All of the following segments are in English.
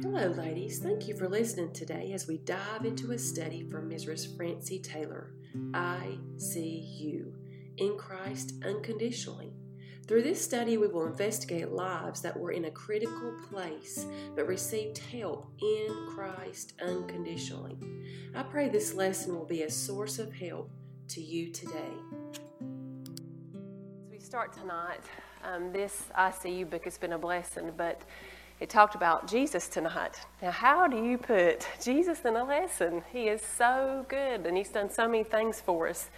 Hello, ladies. Thank you for listening today as we dive into a study from Mrs. Francie Taylor. I see you in Christ unconditionally. Through this study, we will investigate lives that were in a critical place but received help in Christ unconditionally. I pray this lesson will be a source of help to you today. As we start tonight, um, this I See You book has been a blessing, but it talked about Jesus tonight. Now, how do you put Jesus in a lesson? He is so good and He's done so many things for us.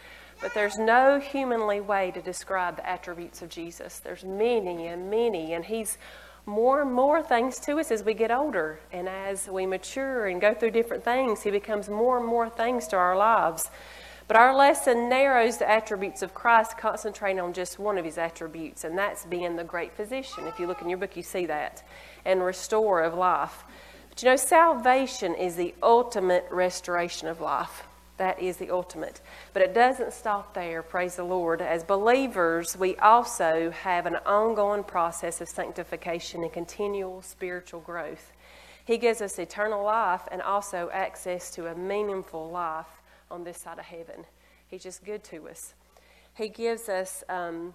But there's no humanly way to describe the attributes of Jesus. There's many and many, and He's more and more things to us as we get older. And as we mature and go through different things, He becomes more and more things to our lives. But our lesson narrows the attributes of Christ, concentrating on just one of his attributes, and that's being the great physician. If you look in your book, you see that, and restorer of life. But you know, salvation is the ultimate restoration of life. That is the ultimate. But it doesn't stop there, praise the Lord. As believers, we also have an ongoing process of sanctification and continual spiritual growth. He gives us eternal life and also access to a meaningful life on this side of heaven. He's just good to us. He gives us, um,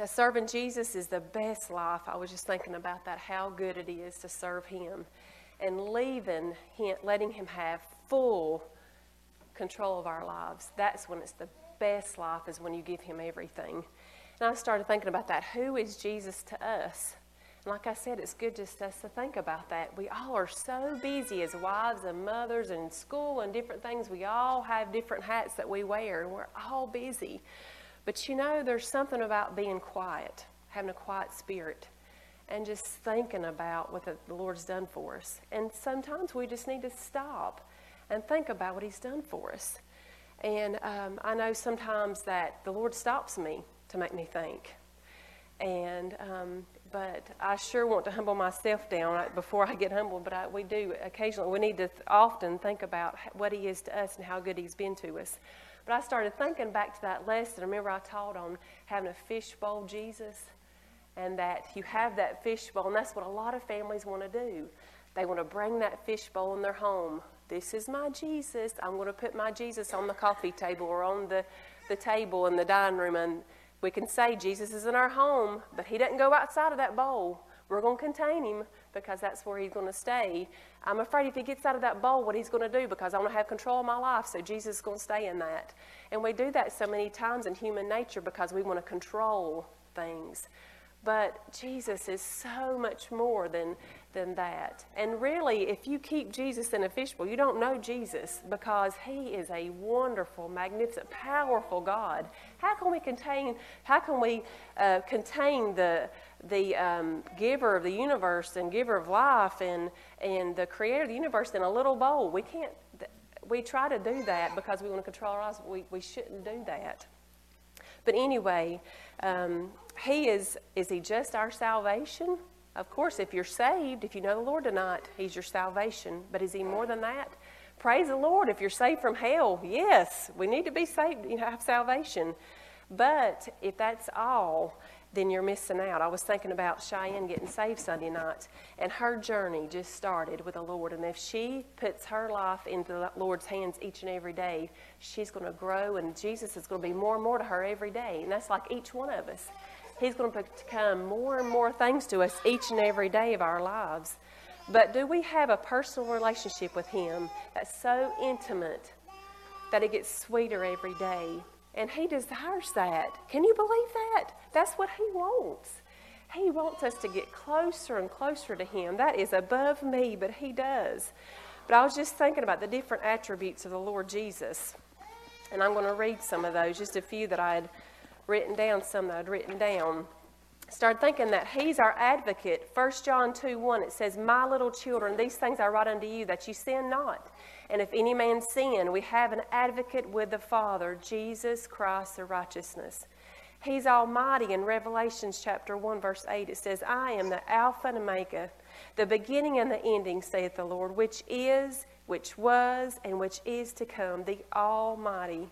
Uh, serving Jesus is the best life. I was just thinking about that, how good it is to serve Him. And leaving him, letting Him have full control of our lives. That's when it's the best life, is when you give Him everything. And I started thinking about that. Who is Jesus to us? And like I said, it's good just us to think about that. We all are so busy as wives and mothers and school and different things. We all have different hats that we wear, and we're all busy. But you know, there's something about being quiet, having a quiet spirit, and just thinking about what the Lord's done for us. And sometimes we just need to stop and think about what He's done for us. And um, I know sometimes that the Lord stops me to make me think. And um, but I sure want to humble myself down before I get humbled. But I, we do occasionally. We need to often think about what He is to us and how good He's been to us. But I started thinking back to that lesson. Remember, I taught on having a fishbowl Jesus, and that you have that fishbowl, and that's what a lot of families want to do. They want to bring that fishbowl in their home. This is my Jesus. I'm going to put my Jesus on the coffee table or on the, the table in the dining room. And we can say Jesus is in our home, but he doesn't go outside of that bowl. We're going to contain him because that's where he's going to stay. I'm afraid if he gets out of that bowl, what he's going to do because I want to have control of my life, so Jesus is going to stay in that. And we do that so many times in human nature because we want to control things. But Jesus is so much more than, than that. And really, if you keep Jesus in a fishbowl, you don't know Jesus because he is a wonderful, magnificent, powerful God. How can we contain, how can we uh, contain the, the um, giver of the universe and giver of life and, and the creator of the universe in a little bowl? We can't, we try to do that because we want to control our lives. We, we shouldn't do that. But anyway, um, he is, is he just our salvation? Of course, if you're saved, if you know the Lord tonight, he's your salvation. But is he more than that? Praise the Lord. If you're saved from hell, yes, we need to be saved, you know, have salvation. But if that's all, then you're missing out. I was thinking about Cheyenne getting saved Sunday night, and her journey just started with the Lord. And if she puts her life into the Lord's hands each and every day, she's going to grow, and Jesus is going to be more and more to her every day. And that's like each one of us. He's going to become more and more things to us each and every day of our lives. But do we have a personal relationship with Him that's so intimate that it gets sweeter every day? And He desires that. Can you believe that? That's what He wants. He wants us to get closer and closer to Him. That is above me, but He does. But I was just thinking about the different attributes of the Lord Jesus. And I'm going to read some of those, just a few that I had written down, some that I'd written down. Started thinking that He's our advocate. 1 John 2 1, it says, My little children, these things I write unto you, that you sin not. And if any man sin, we have an advocate with the Father, Jesus Christ the righteousness. He's almighty in Revelations chapter 1, verse 8. It says, I am the Alpha and Omega, the beginning and the ending, saith the Lord, which is, which was, and which is to come, the Almighty.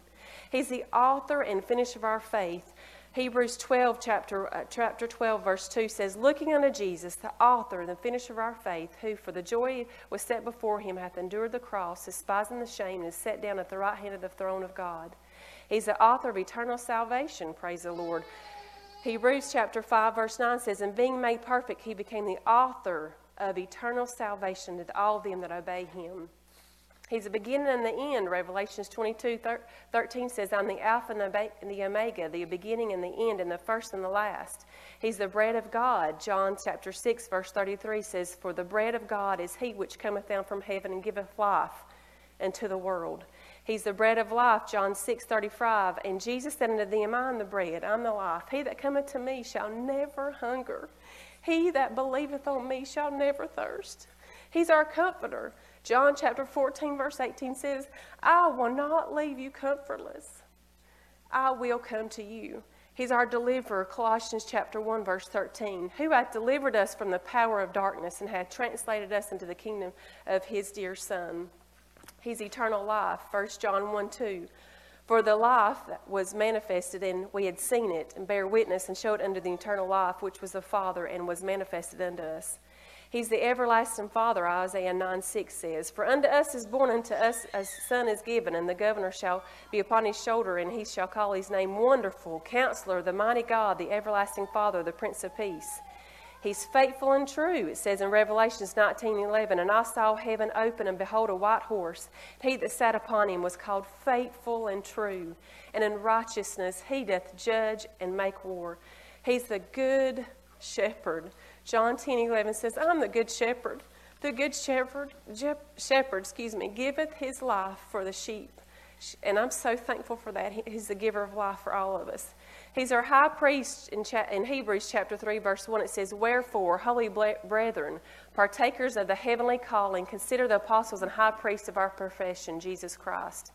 He's the author and finisher of our faith, Hebrews 12, chapter, uh, chapter 12, verse 2 says, Looking unto Jesus, the author and the finisher of our faith, who for the joy was set before him hath endured the cross, despising the shame, and is set down at the right hand of the throne of God. He's the author of eternal salvation, praise the Lord. Hebrews chapter 5, verse 9 says, And being made perfect, he became the author of eternal salvation to all them that obey him. He's the beginning and the end. Revelations 22 13 says, I'm the Alpha and the Omega, the beginning and the end, and the first and the last. He's the bread of God. John chapter 6, verse 33 says, For the bread of God is he which cometh down from heaven and giveth life unto the world. He's the bread of life, John 6 35. And Jesus said unto them, I am the bread, I'm the life. He that cometh to me shall never hunger. He that believeth on me shall never thirst. He's our comforter. John chapter 14, verse 18 says, I will not leave you comfortless. I will come to you. He's our deliverer, Colossians chapter 1, verse 13, who hath delivered us from the power of darkness and hath translated us into the kingdom of his dear Son. He's eternal life, 1 John 1 2. For the life was manifested, and we had seen it, and bear witness, and showed unto the eternal life, which was the Father, and was manifested unto us. He's the everlasting Father, Isaiah 9 6 says. For unto us is born, unto us a son is given, and the governor shall be upon his shoulder, and he shall call his name Wonderful, Counselor, the Mighty God, the Everlasting Father, the Prince of Peace. He's faithful and true, it says in Revelations 19 11. And I saw heaven open, and behold, a white horse. He that sat upon him was called faithful and true. And in righteousness he doth judge and make war. He's the good shepherd. John 10 11 says, I'm the good shepherd. The good shepherd, shepherd, excuse me, giveth his life for the sheep. And I'm so thankful for that. He's the giver of life for all of us. He's our high priest in, cha- in Hebrews chapter 3, verse 1. It says, Wherefore, holy brethren, partakers of the heavenly calling, consider the apostles and high priests of our profession, Jesus Christ.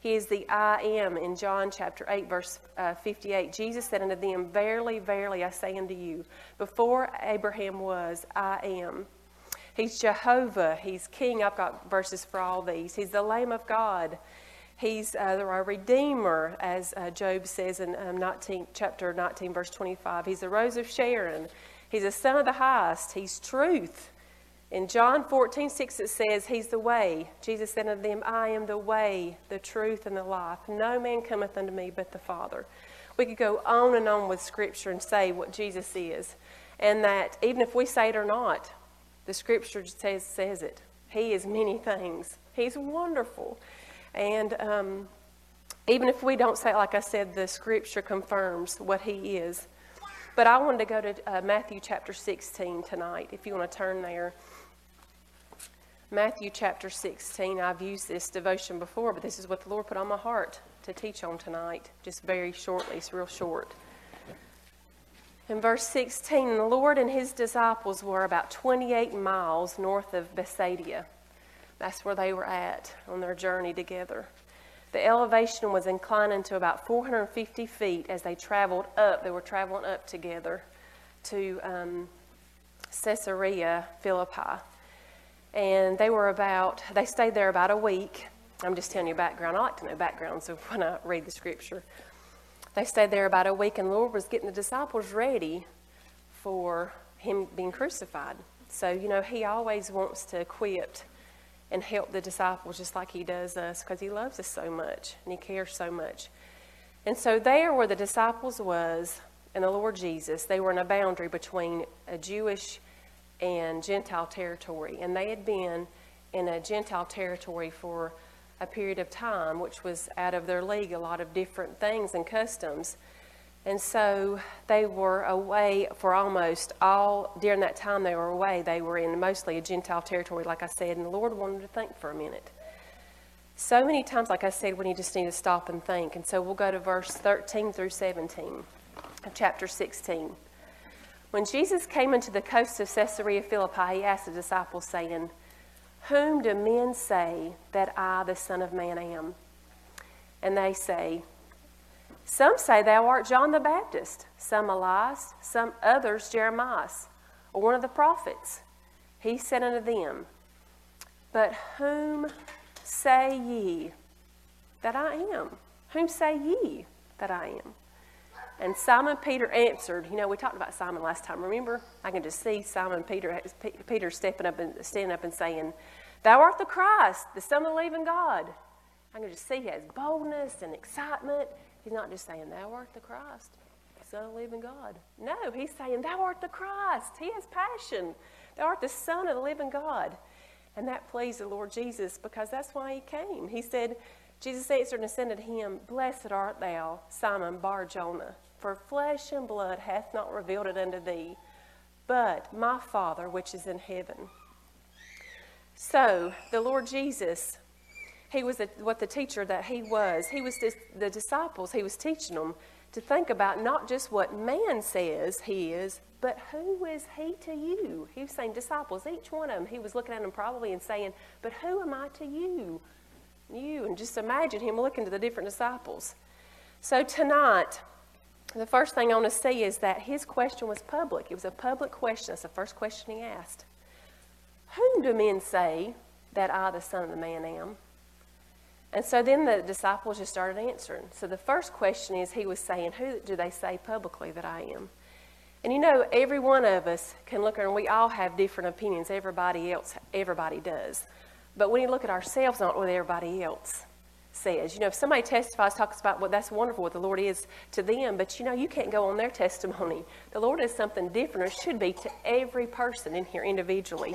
He is the I am in John chapter 8, verse uh, 58. Jesus said unto them, Verily, verily, I say unto you, before Abraham was, I am. He's Jehovah. He's King. I've got verses for all these. He's the Lamb of God. He's uh, our Redeemer, as uh, Job says in um, 19, chapter 19, verse 25. He's the Rose of Sharon. He's the Son of the Highest. He's truth. In John 14, 6, it says, He's the way. Jesus said unto them, I am the way, the truth, and the life. No man cometh unto me but the Father. We could go on and on with Scripture and say what Jesus is. And that even if we say it or not, the Scripture says, says it. He is many things. He's wonderful. And um, even if we don't say it, like I said, the Scripture confirms what He is. But I wanted to go to uh, Matthew chapter 16 tonight, if you want to turn there. Matthew chapter 16. I've used this devotion before, but this is what the Lord put on my heart to teach on tonight, just very shortly. It's real short. In verse 16, the Lord and his disciples were about 28 miles north of Bethsaida. That's where they were at on their journey together. The elevation was inclining to about 450 feet as they traveled up. They were traveling up together to um, Caesarea Philippi and they were about, they stayed there about a week. I'm just telling you background. I like to know background, so when I read the scripture. They stayed there about a week, and the Lord was getting the disciples ready for him being crucified. So, you know, he always wants to equip and help the disciples just like he does us because he loves us so much and he cares so much. And so, there where the disciples was and the Lord Jesus, they were in a boundary between a Jewish and Gentile territory. And they had been in a Gentile territory for a period of time, which was out of their league, a lot of different things and customs. And so they were away for almost all, during that time they were away, they were in mostly a Gentile territory, like I said, and the Lord wanted to think for a minute. So many times, like I said, we just need to stop and think. And so we'll go to verse 13 through 17 of chapter 16. When Jesus came into the coast of Caesarea Philippi, he asked the disciples, saying, Whom do men say that I, the Son of Man, am? And they say, Some say thou art John the Baptist, some Elias, some others Jeremiah, or one of the prophets. He said unto them, But whom say ye that I am? Whom say ye that I am? And Simon Peter answered, you know, we talked about Simon last time. Remember? I can just see Simon Peter, Peter stepping up and standing up and saying, Thou art the Christ, the Son of the living God. I can just see he has boldness and excitement. He's not just saying, Thou art the Christ, the Son of the living God. No, he's saying, Thou art the Christ. He has passion. Thou art the Son of the living God. And that pleased the Lord Jesus because that's why he came. He said, Jesus answered and said unto him, Blessed art thou, Simon Bar Jonah, for flesh and blood hath not revealed it unto thee, but my Father which is in heaven. So, the Lord Jesus, he was what the teacher that he was. He was the disciples, he was teaching them to think about not just what man says he is, but who is he to you? He was saying, disciples, each one of them, he was looking at them probably and saying, But who am I to you? You. And just imagine him looking to the different disciples. So tonight, the first thing I want to see is that his question was public. It was a public question. That's the first question he asked. Whom do men say that I, the Son of the Man, am? And so then the disciples just started answering. So the first question is he was saying, Who do they say publicly that I am? And you know, every one of us can look and we all have different opinions. Everybody else, everybody does. But when you look at ourselves, not what everybody else says. You know, if somebody testifies, talks about well, that's wonderful what the Lord is to them, but you know, you can't go on their testimony. The Lord is something different, or should be to every person in here individually.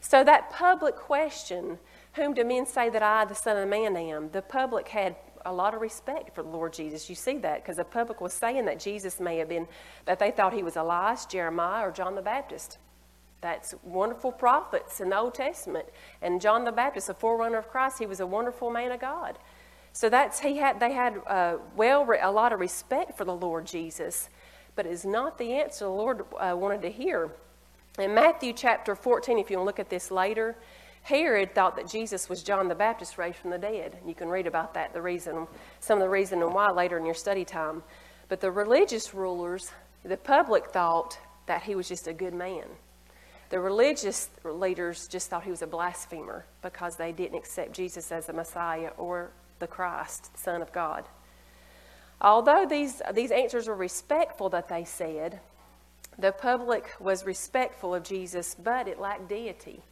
So that public question, whom do men say that I, the Son of Man, am? The public had a lot of respect for the Lord Jesus. You see that because the public was saying that Jesus may have been, that they thought he was Elias, Jeremiah, or John the Baptist. That's wonderful prophets in the Old Testament. And John the Baptist, a forerunner of Christ, he was a wonderful man of God. So that's he had. They had uh, well a lot of respect for the Lord Jesus, but it's not the answer the Lord uh, wanted to hear. In Matthew chapter 14, if you look at this later, Herod thought that Jesus was John the Baptist raised from the dead. You can read about that, the reason, some of the reason and why later in your study time. But the religious rulers, the public thought that he was just a good man. The religious leaders just thought he was a blasphemer because they didn't accept Jesus as the Messiah or the Christ, Son of God. Although these, these answers were respectful that they said, the public was respectful of Jesus, but it lacked deity.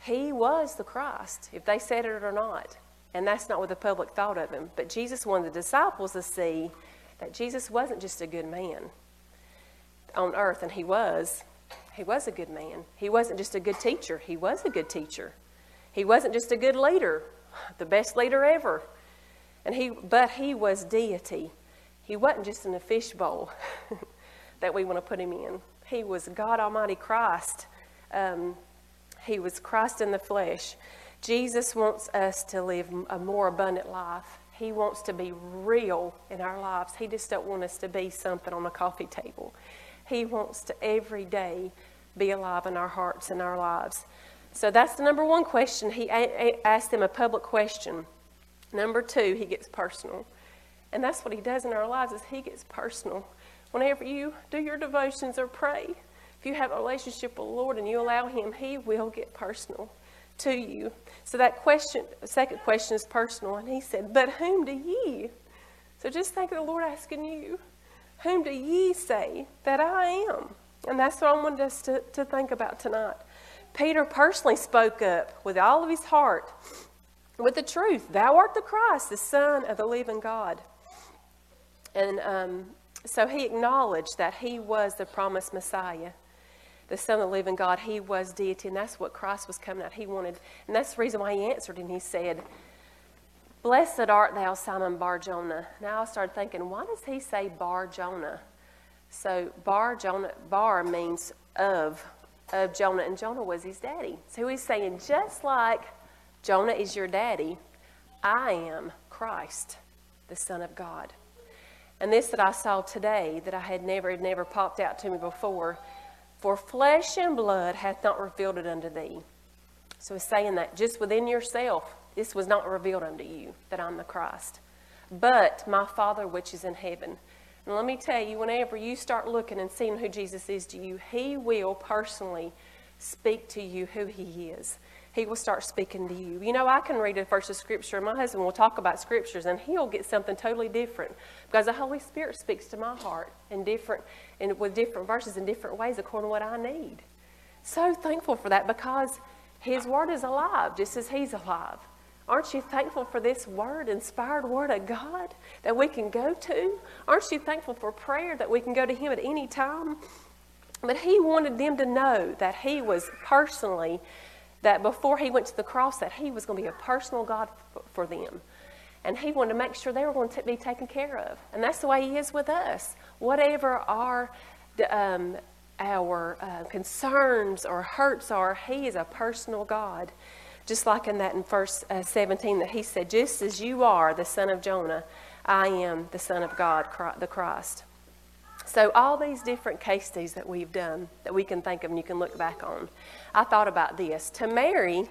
He was the Christ, if they said it or not. And that's not what the public thought of him. But Jesus wanted the disciples to see that Jesus wasn't just a good man on earth, and he was. He was a good man. He wasn't just a good teacher, he was a good teacher. He wasn't just a good leader, the best leader ever. And he, but he was deity. He wasn't just in a fishbowl that we want to put him in. He was God Almighty Christ. Um, he was Christ in the flesh. Jesus wants us to live a more abundant life. He wants to be real in our lives. He just don't want us to be something on a coffee table. He wants to every day be alive in our hearts and our lives. So that's the number one question. He asked them a public question. Number two, he gets personal. And that's what he does in our lives is he gets personal. Whenever you do your devotions or pray, if you have a relationship with the Lord and you allow Him, He will get personal to you. So that question, second question is personal. And He said, But whom do ye? So just think of the Lord asking you, Whom do ye say that I am? And that's what I wanted us to, to think about tonight. Peter personally spoke up with all of his heart with the truth Thou art the Christ, the Son of the living God. And um, so he acknowledged that he was the promised Messiah the Son of the living God, he was deity, and that's what Christ was coming at. He wanted, and that's the reason why he answered and he said, Blessed art thou, Simon Bar Jonah. Now I started thinking, why does he say Bar Jonah? So Bar Jonah, Bar means of, of Jonah, and Jonah was his daddy. So he's saying, just like Jonah is your daddy, I am Christ, the Son of God. And this that I saw today that I had never, had never popped out to me before for flesh and blood hath not revealed it unto thee. So he's saying that just within yourself, this was not revealed unto you, that I'm the Christ. But my Father which is in heaven. And let me tell you, whenever you start looking and seeing who Jesus is to you, He will personally speak to you who He is. He will start speaking to you. You know, I can read a verse of Scripture, and my husband will talk about Scriptures, and he'll get something totally different because the Holy Spirit speaks to my heart in different, and with different verses in different ways according to what I need. So thankful for that because His Word is alive, just as He's alive. Aren't you thankful for this word, inspired word of God that we can go to? Aren't you thankful for prayer that we can go to Him at any time? But He wanted them to know that He was personally, that before He went to the cross, that He was going to be a personal God for them. And He wanted to make sure they were going to be taken care of. And that's the way He is with us. Whatever our um, our uh, concerns or hurts are, He is a personal God. Just like in that in verse uh, 17 that He said, Just as you are the son of Jonah, I am the Son of God, the Christ. So, all these different case studies that we've done that we can think of and you can look back on, I thought about this. To Mary,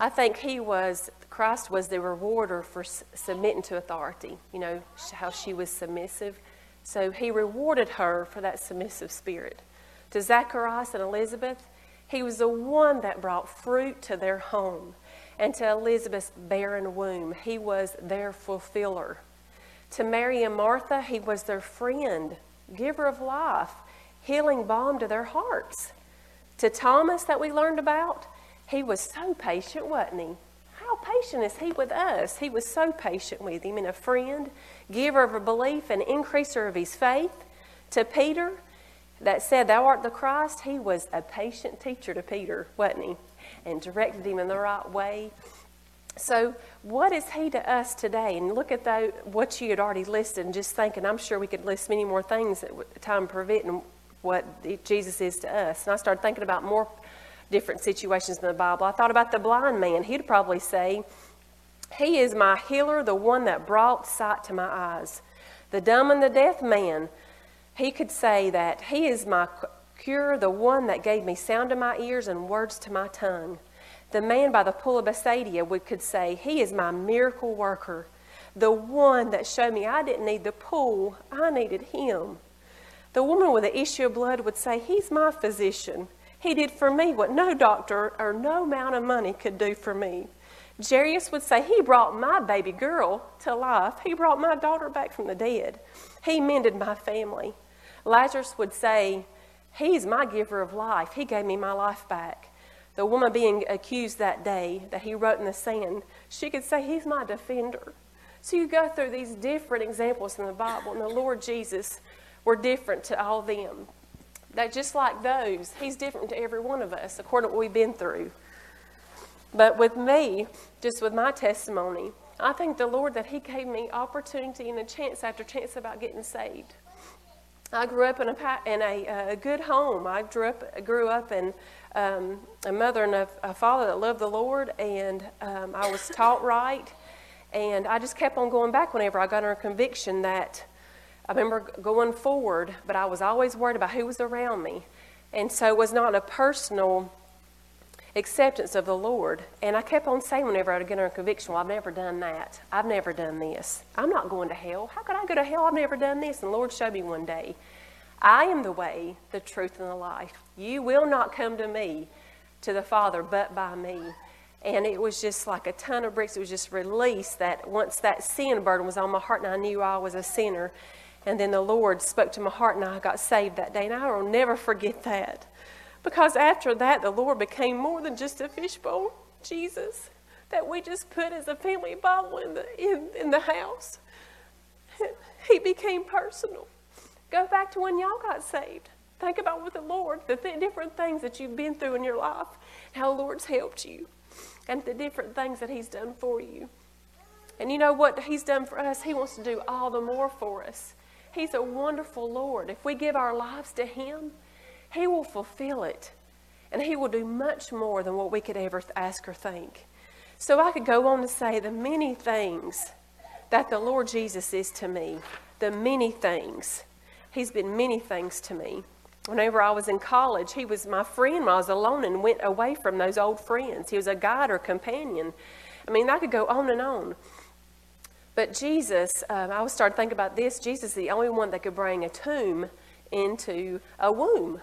I think he was, Christ was the rewarder for submitting to authority. You know, how she was submissive. So, he rewarded her for that submissive spirit. To Zacharias and Elizabeth, he was the one that brought fruit to their home. And to Elizabeth's barren womb, he was their fulfiller. To Mary and Martha, he was their friend, giver of life, healing balm to their hearts. To Thomas, that we learned about, he was so patient, wasn't he? How patient is he with us? He was so patient with him and a friend, giver of a belief, and increaser of his faith. To Peter, that said, Thou art the Christ, he was a patient teacher to Peter, wasn't he? And directed him in the right way. So, what is he to us today? And look at the, what you had already listed, and just thinking, I'm sure we could list many more things at time preventing what Jesus is to us. And I started thinking about more different situations in the Bible. I thought about the blind man. He'd probably say, He is my healer, the one that brought sight to my eyes. The dumb and the deaf man, he could say that He is my cure, the one that gave me sound to my ears and words to my tongue. The man by the pool of Bethsaida would, could say, He is my miracle worker, the one that showed me I didn't need the pool, I needed Him. The woman with the issue of blood would say, He's my physician. He did for me what no doctor or no amount of money could do for me. Jairus would say, He brought my baby girl to life. He brought my daughter back from the dead. He mended my family. Lazarus would say, He's my giver of life. He gave me my life back the woman being accused that day that he wrote in the sand, she could say, He's my defender. So you go through these different examples in the Bible, and the Lord Jesus were different to all them. That just like those, He's different to every one of us according to what we've been through. But with me, just with my testimony, I thank the Lord that He gave me opportunity and a chance after chance about getting saved. I grew up in a, in a, a good home. I grew up, grew up in um, a mother and a, a, father that loved the Lord, and um, I was taught right. And I just kept on going back whenever I got under conviction that I remember going forward, but I was always worried about who was around me. And so it was not a personal acceptance of the Lord. And I kept on saying whenever I would get under conviction, well, I've never done that. I've never done this. I'm not going to hell. How could I go to hell? I've never done this. And the Lord showed me one day, I am the way, the truth, and the life. You will not come to me, to the Father, but by me. And it was just like a ton of bricks. It was just released that once that sin burden was on my heart and I knew I was a sinner. And then the Lord spoke to my heart and I got saved that day. And I will never forget that. Because after that, the Lord became more than just a fishbowl, Jesus, that we just put as a family Bible in the, in, in the house. He became personal. Go back to when y'all got saved. Think about with the Lord, the th- different things that you've been through in your life, how the Lord's helped you, and the different things that He's done for you. And you know what He's done for us? He wants to do all the more for us. He's a wonderful Lord. If we give our lives to Him, He will fulfill it. And He will do much more than what we could ever ask or think. So I could go on to say the many things that the Lord Jesus is to me, the many things. He's been many things to me. Whenever I was in college, he was my friend when I was alone and went away from those old friends. He was a guide or companion. I mean, I could go on and on. But Jesus, uh, I starting to think about this. Jesus is the only one that could bring a tomb into a womb.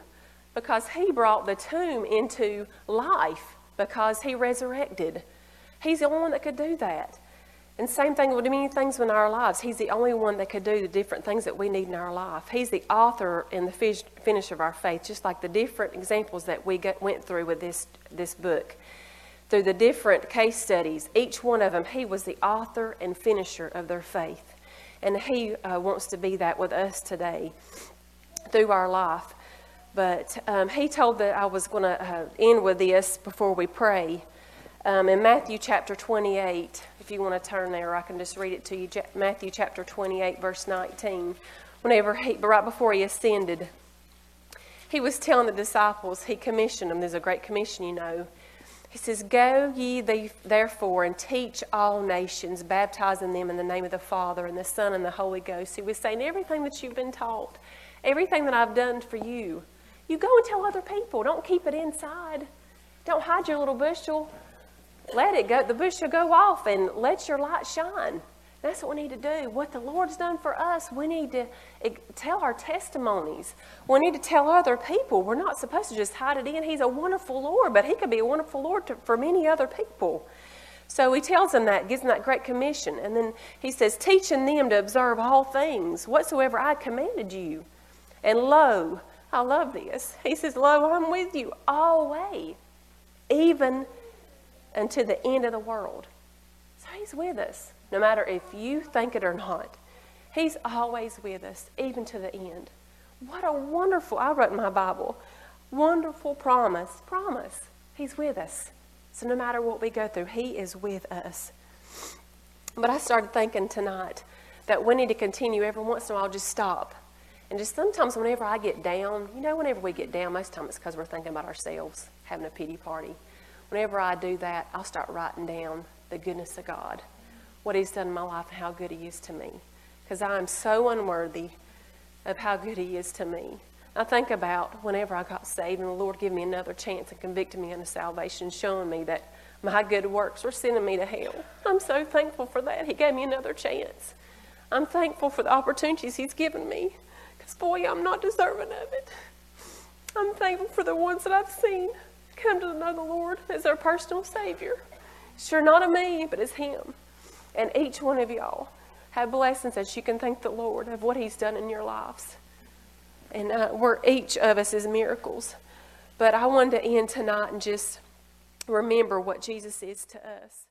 Because he brought the tomb into life because he resurrected. He's the only one that could do that. And same thing with many things in our lives. He's the only one that could do the different things that we need in our life. He's the author and the finish of our faith, just like the different examples that we get, went through with this, this book. Through the different case studies, each one of them, he was the author and finisher of their faith. And he uh, wants to be that with us today through our life. But um, he told that I was going to uh, end with this before we pray. Um, in Matthew chapter 28, if you want to turn there, I can just read it to you. Matthew chapter 28, verse 19. Whenever he, right before he ascended, he was telling the disciples, he commissioned them. There's a great commission, you know. He says, Go ye therefore and teach all nations, baptizing them in the name of the Father and the Son and the Holy Ghost. He was saying, Everything that you've been taught, everything that I've done for you, you go and tell other people. Don't keep it inside. Don't hide your little bushel let it go. The bushel go off and let your light shine. That's what we need to do. What the Lord's done for us, we need to tell our testimonies. We need to tell other people. We're not supposed to just hide it in. He's a wonderful Lord, but He could be a wonderful Lord to, for many other people. So He tells them that, gives them that great commission. And then He says, teaching them to observe all things, whatsoever I commanded you. And lo, I love this. He says, Lo, I'm with you always, even unto the end of the world. So He's with us, no matter if you think it or not. He's always with us, even to the end. What a wonderful, I wrote in my Bible, wonderful promise. Promise. He's with us. So no matter what we go through, He is with us. But I started thinking tonight that we need to continue every once in a while, just stop. And just sometimes, whenever I get down, you know, whenever we get down, most time it's because we're thinking about ourselves, having a pity party whenever I do that, I'll start writing down the goodness of God, what He's done in my life, and how good He is to me. Because I am so unworthy of how good He is to me. I think about whenever I got saved and the Lord gave me another chance and convicted me into salvation, showing me that my good works were sending me to hell. I'm so thankful for that. He gave me another chance. I'm thankful for the opportunities He's given me because, boy, I'm not deserving of it. I'm thankful for the ones that I've seen come to know the Lord as their personal Savior. Sure, not of me, but as Him. And each one of y'all have blessings that you can thank the Lord of what He's done in your lives. And uh, we're each of us is miracles. But I wanted to end tonight and just remember what Jesus is to us.